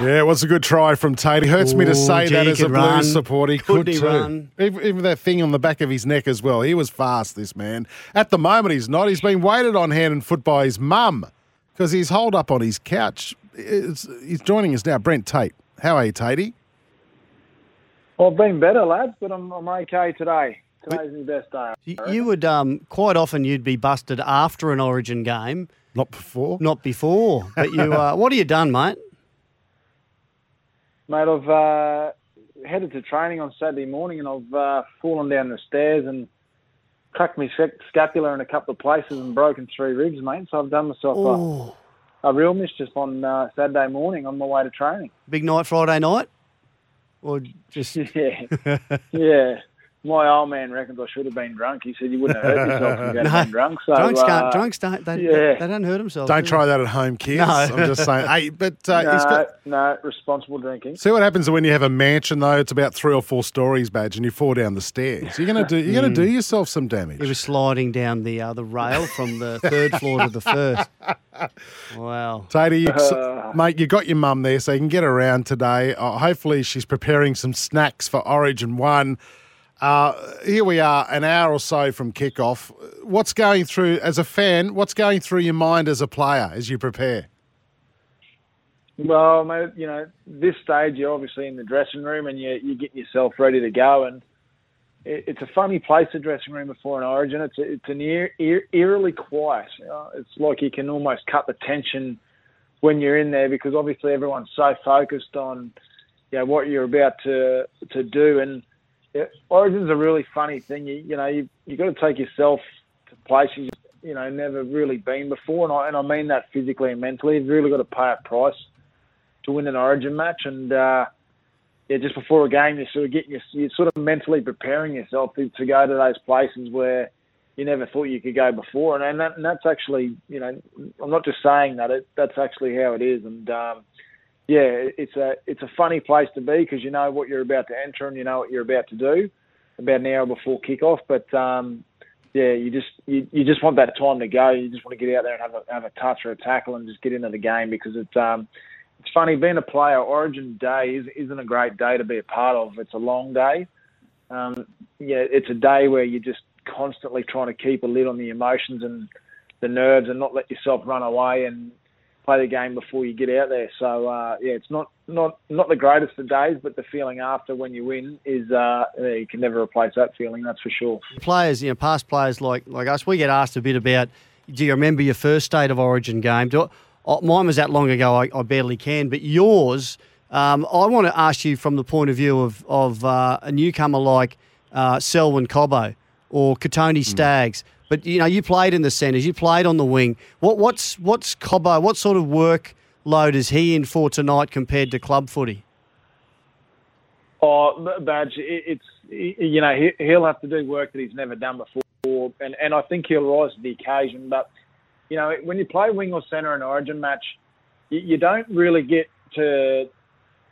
Yeah, it was a good try from Tate. It hurts me to say gee, that as a could Blues run. supporter. He Couldn't could he too. run? Even, even that thing on the back of his neck as well. He was fast, this man. At the moment, he's not. He's been waited on hand and foot by his mum because he's holed up on his couch. It's, he's joining us now. Brent Tate. How are you, Tatey? Well, I've been better, lads, but I'm, I'm okay today. Today's my best day. You, you would um, quite often you'd be busted after an Origin game, Not before. not before. But you, uh, what have you done, mate? Mate, I've uh, headed to training on Saturday morning and I've uh, fallen down the stairs and cracked my sc- scapula in a couple of places and broken three ribs, mate. So I've done myself a, a real mischief on uh, Saturday morning on my way to training. big night Friday night, or just Yeah, yeah. My old man reckons I should have been drunk. He said you wouldn't have hurt yourself if you'd No, been drunk. So drunks uh, can't. Drunks don't. They, yeah. they don't hurt themselves. Don't do try that at home, kids. No. I'm just saying. Hey, but uh, No, got, no, responsible drinking. see what happens when you have a mansion though. It's about three or four stories, badge, and you fall down the stairs. You're gonna do. You're gonna do yourself some damage. He was sliding down the uh, the rail from the third floor to the first. Wow. Tatey, you, mate, you got your mum there, so you can get around today. Uh, hopefully, she's preparing some snacks for Origin One. Uh, here we are, an hour or so from kickoff. What's going through as a fan? What's going through your mind as a player as you prepare? Well, you know, this stage you're obviously in the dressing room and you you getting yourself ready to go, and it, it's a funny place, the dressing room before an Origin. It's a, it's an eer, eer, eerily quiet. Uh, it's like you can almost cut the tension when you're in there because obviously everyone's so focused on you know what you're about to to do, and yeah, Origin's a really funny thing. You you know you you got to take yourself to places you know never really been before, and I and I mean that physically and mentally. You've really got to pay a price to win an Origin match, and uh, yeah, just before a game, you're sort of getting your, you're sort of mentally preparing yourself to, to go to those places where you never thought you could go before, and, and, that, and that's actually, you know, I'm not just saying that; it, that's actually how it is, and um, yeah, it's a it's a funny place to be because you know what you're about to enter and you know what you're about to do about an hour before kickoff, but um, yeah, you just you, you just want that time to go. You just want to get out there and have a have a touch or a tackle and just get into the game because it's um it's funny being a player. Origin Day is, isn't a great day to be a part of. It's a long day. Um, yeah, it's a day where you're just constantly trying to keep a lid on the emotions and the nerves and not let yourself run away and play the game before you get out there. So uh, yeah, it's not not not the greatest of days, but the feeling after when you win is uh, you can never replace that feeling. That's for sure. Players, you know, past players like like us, we get asked a bit about. Do you remember your first state of Origin game? Do, oh, mine was that long ago. I, I barely can, but yours. Um, I want to ask you from the point of view of of uh, a newcomer like uh, Selwyn Cobbo or Kotoni Staggs. But you know, you played in the centres, you played on the wing. What what's what's Cobbo? What sort of workload is he in for tonight compared to club footy? Oh, Badge, it's you know he- he'll have to do work that he's never done before, and and I think he'll rise to the occasion. But you know when you play wing or centre in Origin match, you, you don't really get to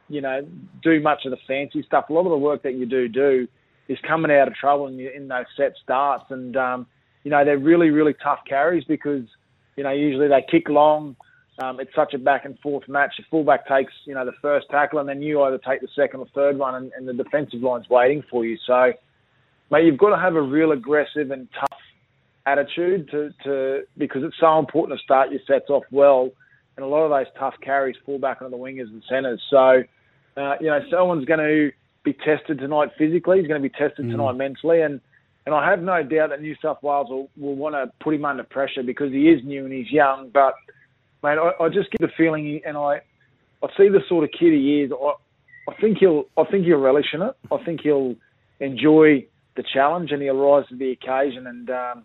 you know do much of the fancy stuff. A lot of the work that you do do is coming out of trouble in, in those set starts, and um, you know they're really really tough carries because you know usually they kick long. Um, it's such a back and forth match. The fullback takes, you know, the first tackle, and then you either take the second or third one, and, and the defensive line's waiting for you. So, mate, you've got to have a real aggressive and tough attitude to, to because it's so important to start your sets off well, and a lot of those tough carries fall back onto the wingers and centres. So, uh, you know, someone's going to be tested tonight physically. He's going to be tested tonight mentally, and and I have no doubt that New South Wales will, will want to put him under pressure because he is new and he's young. But mate, I, I just get the feeling, and I I see the sort of kid he is. I, I think he'll I think he'll relish in it. I think he'll enjoy the challenge and he'll rise to the occasion. And um,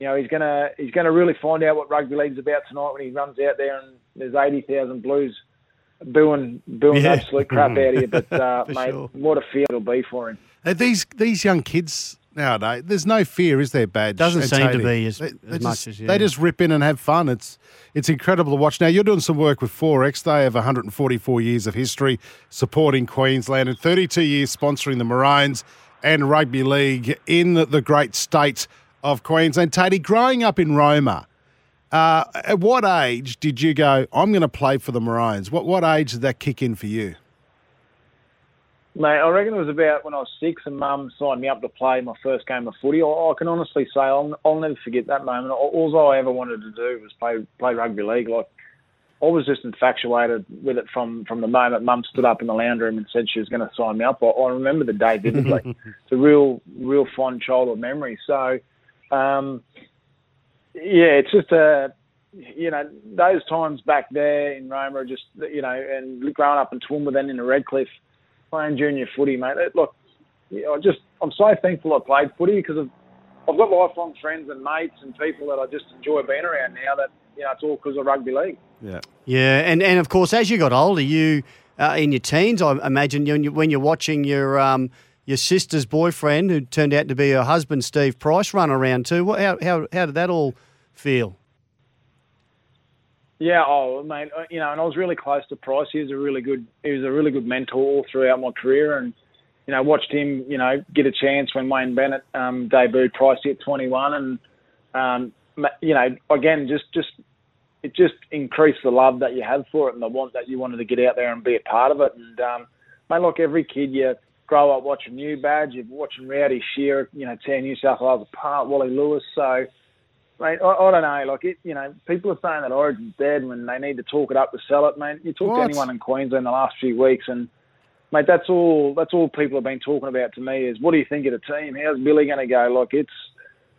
you know he's gonna he's gonna really find out what rugby league's about tonight when he runs out there and there's eighty thousand Blues booing booing Yeah. absolute crap out of you. But uh, mate, sure. what a feel it'll be for him. Uh, these these young kids nowadays, there's no fear, is there, badge? Doesn't seem to be as- they, as they much just, as, yeah. They just rip in and have fun. It's it's incredible to watch. Now you're doing some work with 4X. They have 144 years of history supporting Queensland and 32 years sponsoring the Maroons and rugby league in the, the great state of Queensland. Tatey, growing up in Roma. Uh, at what age did you go? I'm going to play for the Maroons. What what age did that kick in for you? Mate, I reckon it was about when I was six and Mum signed me up to play my first game of footy. I, I can honestly say I'll, I'll never forget that moment. All, all I ever wanted to do was play play rugby league. Like I was just infatuated with it from from the moment Mum stood up in the lounge room and said she was going to sign me up. I, I remember the day vividly. it's a real real fond childhood memory. So, um, yeah, it's just a you know those times back there in Roma just you know and growing up in Toowoomba then in the Redcliffe playing junior footy, mate. It, look, yeah, I just I'm so thankful I played footy because I've, I've got lifelong friends and mates and people that I just enjoy being around now. That you know it's all because of rugby league. Yeah. Yeah, and, and of course, as you got older, you uh, in your teens, I imagine you, when, you, when you're watching your um, your sister's boyfriend, who turned out to be her husband, Steve Price, run around too. What, how, how how did that all feel? Yeah, oh mate, uh, you know, and I was really close to Price. He was a really good, he was a really good mentor throughout my career, and you know, watched him, you know, get a chance when Wayne Bennett um, debuted Price at 21, and um, you know, again, just just it just increased the love that you have for it and the want that you wanted to get out there and be a part of it. And um, mate, like every kid, you grow up watching New Badge, you're watching Rowdy Shearer, you know, tear New South Wales apart, Wally Lewis, so. Mate, I, I don't know. Like it, you know, people are saying that Origin's dead when they need to talk it up to sell it. Mate, you talk What? to anyone in Queensland the last few weeks, and mate, that's all. That's all people have been talking about to me is what do you think of the team? How's Billy going to go? Like it's,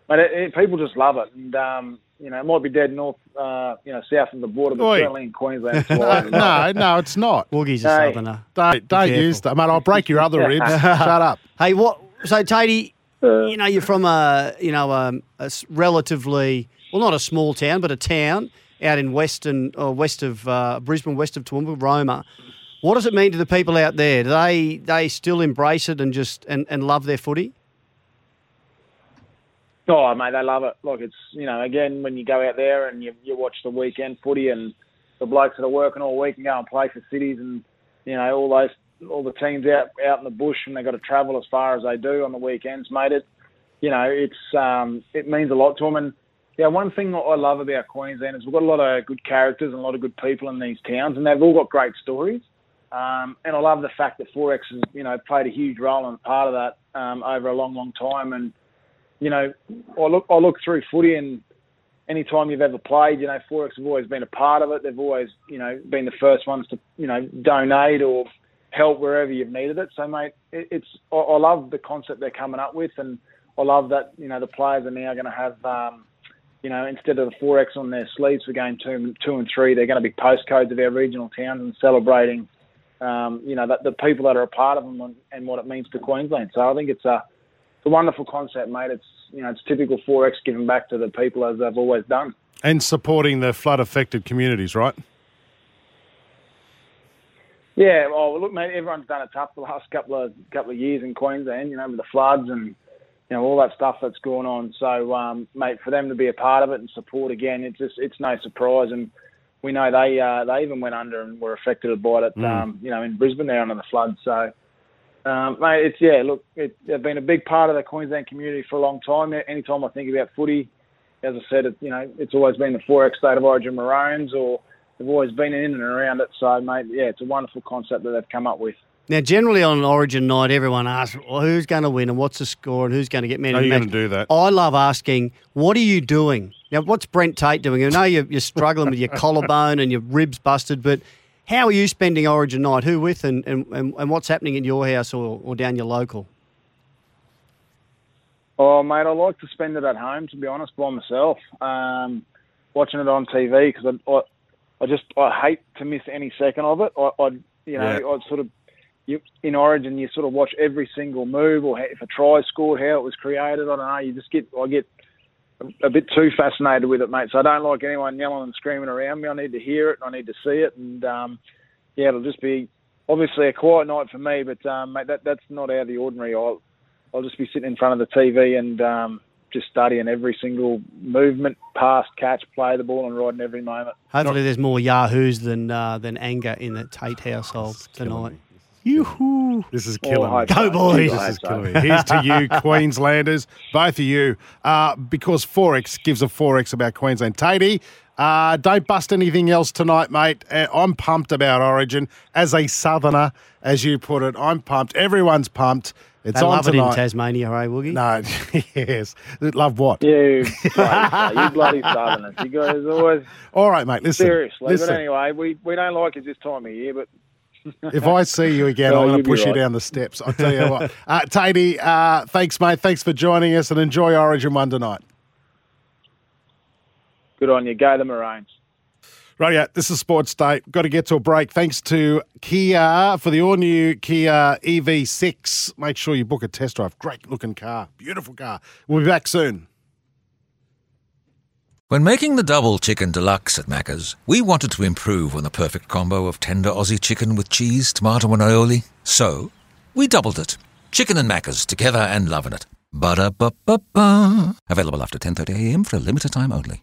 mate, it, it, people just love it, and um, you know, it might be dead north, uh, you know, south of the border, but Oi. certainly in Queensland. It's alive. no, no, it's not. Woogie's a Hey. southerner. Don't don't use that, mate. I'll break your other ribs. Shut up. Hey, what? So, Tatey, you know, you're from a you know a, a relatively well, not a small town, but a town out in western or west of uh, Brisbane, west of Toowoomba, Roma. What does it mean to the people out there? Do they they still embrace it and just and, and love their footy? Oh, mate, they love it. Look, it's you know, again, when you go out there and you you watch the weekend footy and the blokes that are working all week and go and play for cities and you know all those all the teams out out in the bush and they've got to travel as far as they do on the weekends, mate. It you know it's um it means a lot to them. And yeah, one thing I love about Queensland is we've got a lot of good characters and a lot of good people in these towns, and they've all got great stories. Um, and I love the fact that XXXX has you know played a huge role and part of that um, over a long, long time. And you know, I look I look through footy and any time you've ever played, you know, XXXX have always been a part of it. They've always, you know, been the first ones to, you know, donate or help wherever you've needed it. So, mate, it, it's I, I love the concept they're coming up with, and I love that you know the players are now going to have, um, you know, instead of the XXXX on their sleeves for game two, two and three, they're going to be postcodes of our regional towns and celebrating, um, you know, that the people that are a part of them and, and what it means to Queensland. So, I think it's a it's a wonderful concept, mate. It's you know, it's typical XXXX giving back to the people as they've always done. And supporting the flood affected communities, right? Yeah, well, look, mate, everyone's done it tough the last couple of couple of years in Queensland, you know, with the floods and you know all that stuff that's going on. So, um, mate, for them to be a part of it and support again, it's just it's no surprise. And we know they uh, they even went under and were affected by it, um, you know, in Brisbane there under the flood. So, um, mate, it's yeah, look, it, they've been a big part of the Queensland community for a long time. Anytime I think about footy, as I said, it, you know, it's always been the XXXX State of Origin Maroons or they've always been in and around it. So, mate, yeah, it's a wonderful concept that they've come up with. Now, generally on Origin night, everyone asks, well, who's going to win and what's the score and who's going to get man Are you match? gonna do that? I love asking, what are you doing? Now, what's Brent Tate doing? I know you're, you're struggling with your collarbone and your ribs busted, but how are you spending Origin night? Who with and, and, and, and what's happening in your house or, or down your local? Oh, mate, I like to spend it at home, to be honest, by myself. Um, watching it on TV because I, I, just I hate to miss any second of it. I, I you know, Yeah. I sort of you, in Origin, you sort of watch every single move, or if a try scored, how it was created. I don't know. You just get I get a, a bit too fascinated with it, mate. So I don't like anyone yelling and screaming around me. I need to hear it. and I need to see it, and um, yeah, it'll just be obviously a quiet night for me. But um, mate, that that's not out of the ordinary. I'll I'll just be sitting in front of the TV and um, just studying every single movement, pass, catch, play the ball, and riding every moment. Hopefully, there's more yahoos than uh, than anger in the Tate household tonight. Yoo-hoo. This is Oh, killing I me. Go boys. This is so. killing me. Here's to you, Queenslanders, both of you, uh, because XXXX gives a XXXX about Queensland. Tatey, uh, don't bust anything else tonight, mate. Uh, I'm pumped about Origin. As a Southerner, as you put it, I'm pumped. Everyone's pumped. It's They on love it in tonight. Tasmania, eh, Woogie? no, yes. Love what? You bloody, you bloody Southerners. You guys always All right, mate. Listen. seriously. listen. But anyway, we, we don't like it this time of year, but If I see you again, No, I'm going to be push you down the steps. I'll tell you what. Uh, Tatey, uh, thanks, mate. Thanks for joining us and enjoy Origin 1 tonight. good on you. Go the Maroons. Right, yeah, this is Sports Day. Got to get to a break. Thanks to Kia for the all new Kia EV6. Make sure you book a test drive. Great looking car. Beautiful car. We'll be back soon. When making the double chicken deluxe at Macca's, we wanted to improve on the perfect combo of tender Aussie chicken with cheese, tomato, and aioli. So, we doubled it. Chicken and Macca's together and loving it. Ba-da-ba-ba-ba. Available after 10.30am for a limited time only.